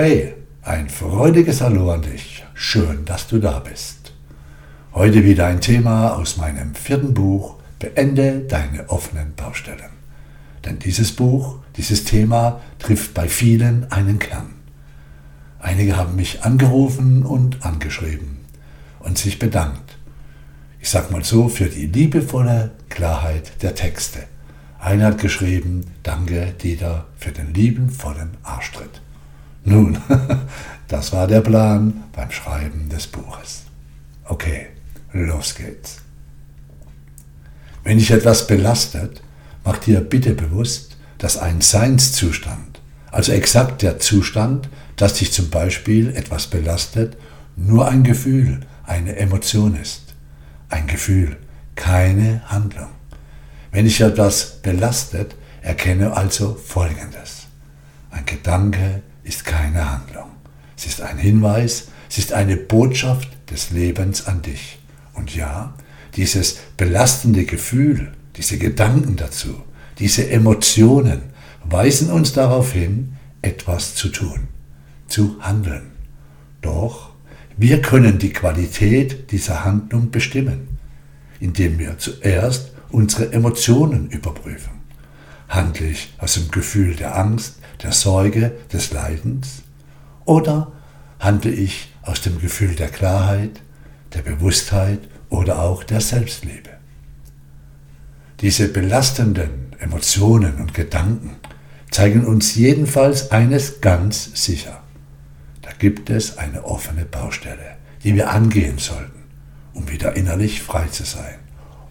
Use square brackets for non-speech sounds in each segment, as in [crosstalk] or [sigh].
Hey, ein freudiges Hallo an dich. Schön, dass du da bist. Heute wieder ein Thema aus meinem vierten Buch Beende deine offenen Baustellen. Denn dieses Buch, dieses Thema trifft bei vielen einen Kern. Einige haben mich angerufen und angeschrieben und sich bedankt. Ich sag mal so, für die liebevolle Klarheit der Texte. Einer hat geschrieben, danke Dieter für den liebenvollen Arschtritt. Nun, [laughs] das war der Plan beim Schreiben des Buches. Okay, los geht's. Wenn dich etwas belastet, mach dir bitte bewusst, dass ein Seinszustand, also exakt der Zustand, dass dich zum Beispiel etwas belastet, nur ein Gefühl, eine Emotion ist. Ein Gefühl, keine Handlung. Wenn dich etwas belastet, erkenne also Folgendes. Ein Gedanke ist keine Handlung. Es ist ein Hinweis, es ist eine Botschaft des Lebens an dich. Und ja, dieses belastende Gefühl, diese Gedanken dazu, diese Emotionen weisen uns darauf hin, etwas zu tun, zu handeln. Doch wir können die Qualität dieser Handlung bestimmen, indem wir zuerst unsere Emotionen überprüfen. Handle ich aus dem Gefühl der Angst, der Sorge, des Leidens? Oder handle ich aus dem Gefühl der Klarheit, der Bewusstheit oder auch der Selbstliebe? Diese belastenden Emotionen und Gedanken zeigen uns jedenfalls eines ganz sicher. Da gibt es eine offene Baustelle, die wir angehen sollten, um wieder innerlich frei zu sein.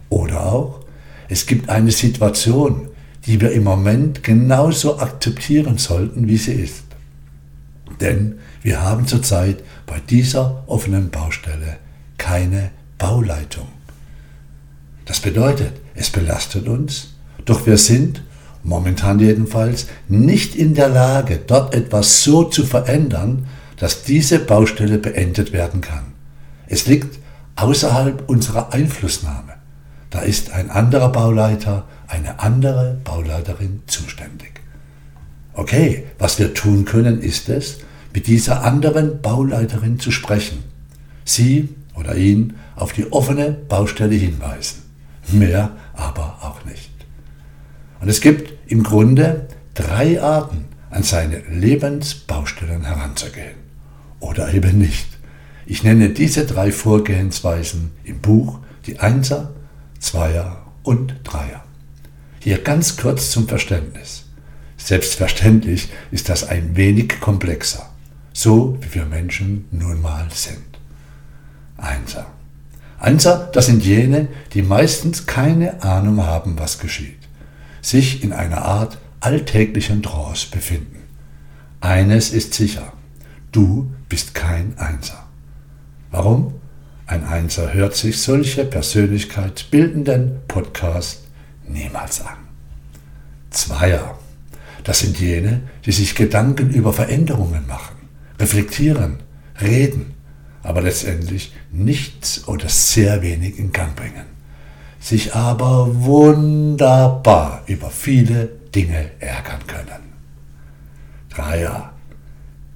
Oder auch, es gibt eine Situation, die wir im Moment genauso akzeptieren sollten, wie sie ist. Denn wir haben zurzeit bei dieser offenen Baustelle keine Bauleitung. Das bedeutet, es belastet uns, doch wir sind, momentan jedenfalls, nicht in der Lage, dort etwas so zu verändern, dass diese Baustelle beendet werden kann. Es liegt außerhalb unserer Einflussnahme. Da ist ein anderer Bauleiter, eine andere Bauleiterin zuständig. Okay, was wir tun können, ist es, mit dieser anderen Bauleiterin zu sprechen. Sie oder ihn auf die offene Baustelle hinweisen. Mehr aber auch nicht. Und es gibt im Grunde drei Arten, an seine Lebensbaustellen heranzugehen. Oder eben nicht. Ich nenne diese drei Vorgehensweisen im Buch die Einser, Zweier und Dreier. Hier ganz kurz zum Verständnis. Selbstverständlich ist das ein wenig komplexer, so wie wir Menschen nun mal sind. Einser. Einser, das sind jene, die meistens keine Ahnung haben, was geschieht, sich in einer Art alltäglichen Trance befinden. Eines ist sicher, du bist kein Einser. Warum? Ein Einser hört sich solche persönlichkeitsbildenden Podcasts niemals an. Zweier, das sind jene, die sich Gedanken über Veränderungen machen, reflektieren, reden, aber letztendlich nichts oder sehr wenig in Gang bringen, sich aber wunderbar über viele Dinge ärgern können. Dreier,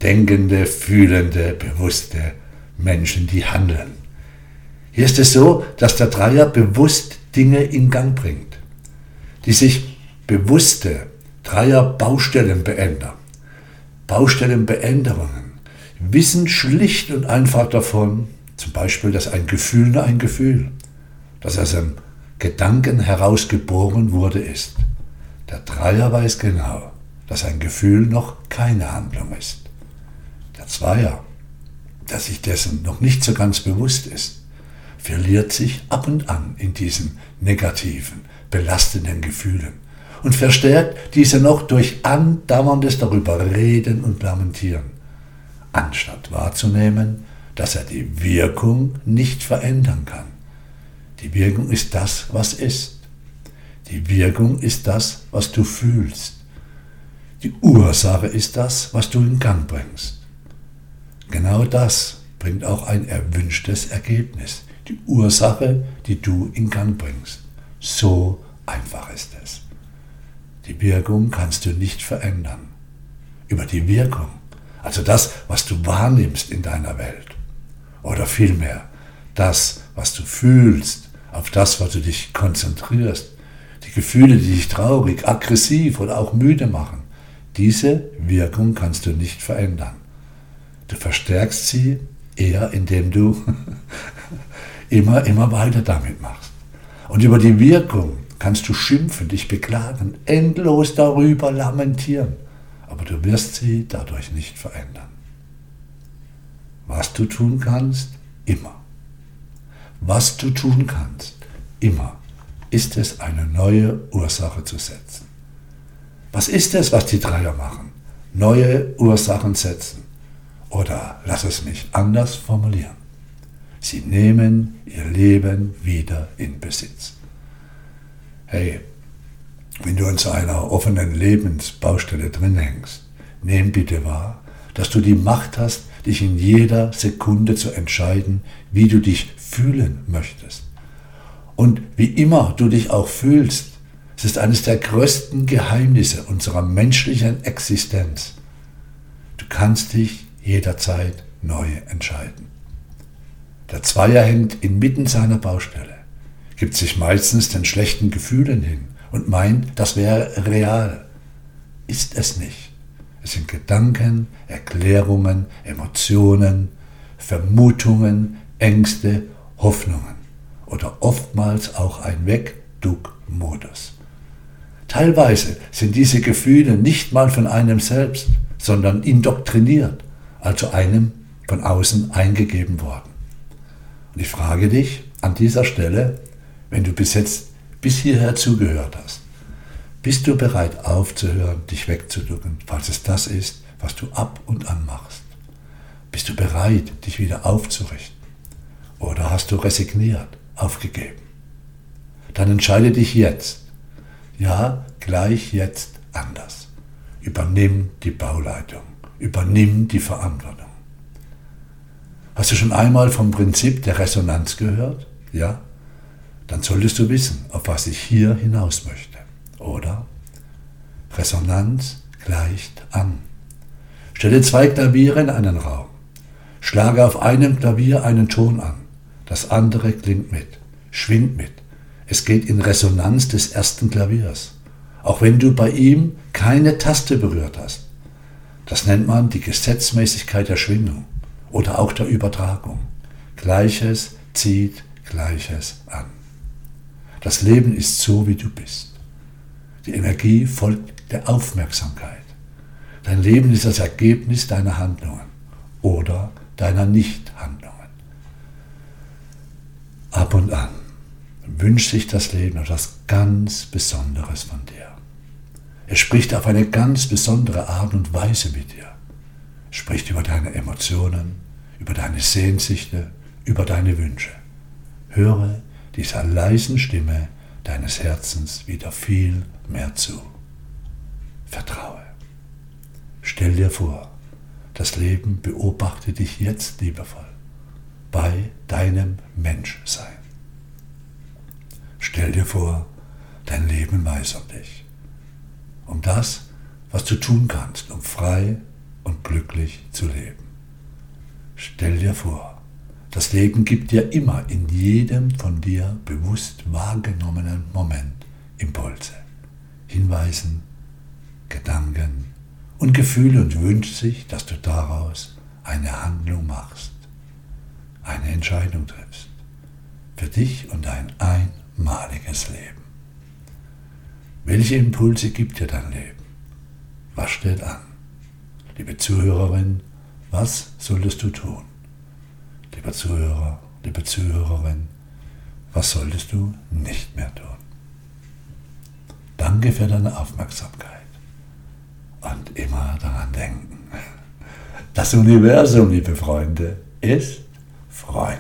denkende, fühlende, bewusste Menschen, die handeln hier ist es so, dass der Dreier bewusst Dinge in Gang bringt, die sich bewusste Dreier-Baustellenbeender, Baustellenbeänderungen, wissen schlicht und einfach davon, zum Beispiel, dass ein Gefühl nur ein Gefühl, das aus einem Gedanken herausgeboren wurde, ist. Der Dreier weiß genau, dass ein Gefühl noch keine Handlung ist. Der Zweier, der sich dessen noch nicht so ganz bewusst ist, verliert sich ab und an in diesen negativen, belastenden Gefühlen und verstärkt diese noch durch andauerndes darüber reden und lamentieren, anstatt wahrzunehmen, dass er die Wirkung nicht verändern kann. Die Wirkung ist das, was ist. Die Wirkung ist das, was du fühlst. Die Ursache ist das, was du in Gang bringst. Genau das bringt auch ein erwünschtes Ergebnis die Ursache, die du in Gang bringst. So einfach ist es. Die Wirkung kannst du nicht verändern. Über die Wirkung, Also das, was du wahrnimmst in deiner Welt. Oder vielmehr das, was du fühlst, auf das, was du dich konzentrierst. Die Gefühle, die dich traurig, aggressiv oder auch müde machen. Diese Wirkung kannst du nicht verändern. Du verstärkst sie eher, indem du [laughs] immer, immer weiter damit machst. Und über die Wirkung kannst du schimpfen, dich beklagen, endlos darüber lamentieren, aber du wirst sie dadurch nicht verändern. Was du tun kannst, immer. Was du tun kannst, immer, ist es, eine neue Ursache zu setzen. Was ist es, was die Dreier machen? Neue Ursachen setzen. Oder lass es mich anders formulieren. Sie nehmen ihr Leben wieder in Besitz. Hey, wenn du in so einer offenen Lebensbaustelle drin hängst, nimm bitte wahr, dass du die Macht hast, dich in jeder Sekunde zu entscheiden, wie du dich fühlen möchtest. Und wie immer du dich auch fühlst, es ist eines der größten Geheimnisse unserer menschlichen Existenz. Du kannst dich jederzeit neu entscheiden. Der Zweier hängt inmitten seiner Baustelle, gibt sich meistens den schlechten Gefühlen hin und meint, das wäre real. Ist es nicht. Es sind Gedanken, Erklärungen, Emotionen, Vermutungen, Ängste, Hoffnungen oder oftmals auch ein Wegduck-Modus. Teilweise sind diese Gefühle nicht mal von einem selbst, sondern indoktriniert, also einem von außen eingegeben worden. Und ich frage dich an dieser Stelle, wenn du bis jetzt bis hierher zugehört hast, bist du bereit aufzuhören, dich wegzuducken, falls es das ist, was du ab und an machst? Bist du bereit, dich wieder aufzurichten? Oder hast du resigniert, aufgegeben? Dann entscheide dich jetzt. Ja, gleich jetzt anders. Übernimm die Bauleitung. Übernimm die Verantwortung. Hast du schon einmal vom Prinzip der Resonanz gehört? Ja? Dann solltest du wissen, auf was ich hier hinaus möchte. Oder? Resonanz gleicht an. Stelle zwei Klaviere in einen Raum. Schlage auf einem Klavier einen Ton an. Das andere klingt mit, schwingt mit. Es geht in Resonanz des ersten Klaviers. Auch wenn du bei ihm keine Taste berührt hast. Das nennt man die Gesetzmäßigkeit der Schwingung oder auch der Übertragung. Gleiches zieht Gleiches an. Das Leben ist so, wie du bist. Die Energie folgt der Aufmerksamkeit. Dein Leben ist das Ergebnis deiner Handlungen oder deiner Nichthandlungen. Ab und an wünscht sich das Leben etwas ganz Besonderes von dir. Es spricht auf eine ganz besondere Art und Weise mit dir spricht über deine Emotionen, über deine Sehnsüchte, über deine Wünsche. Höre dieser leisen Stimme deines Herzens wieder viel mehr zu. Vertraue. Stell dir vor, das Leben beobachte dich jetzt liebevoll bei deinem Menschsein. Stell dir vor, dein Leben weiß um dich, um das, was du tun kannst, um frei und glücklich zu leben. Stell dir vor, das Leben gibt dir immer in jedem von dir bewusst wahrgenommenen Moment Impulse, Hinweisen, Gedanken und Gefühle und wünscht sich, dass du daraus eine Handlung machst, eine Entscheidung triffst, für dich und dein einmaliges Leben. Welche Impulse gibt dir dein Leben? Was steht an? Liebe Zuhörerin, was solltest du tun? Lieber Zuhörer, liebe Zuhörerin, was solltest du nicht mehr tun? Danke für deine Aufmerksamkeit und immer daran denken. Das Universum, liebe Freunde, ist Freund.